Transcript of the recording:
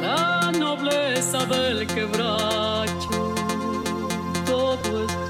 la nobleza del quebracho, todo es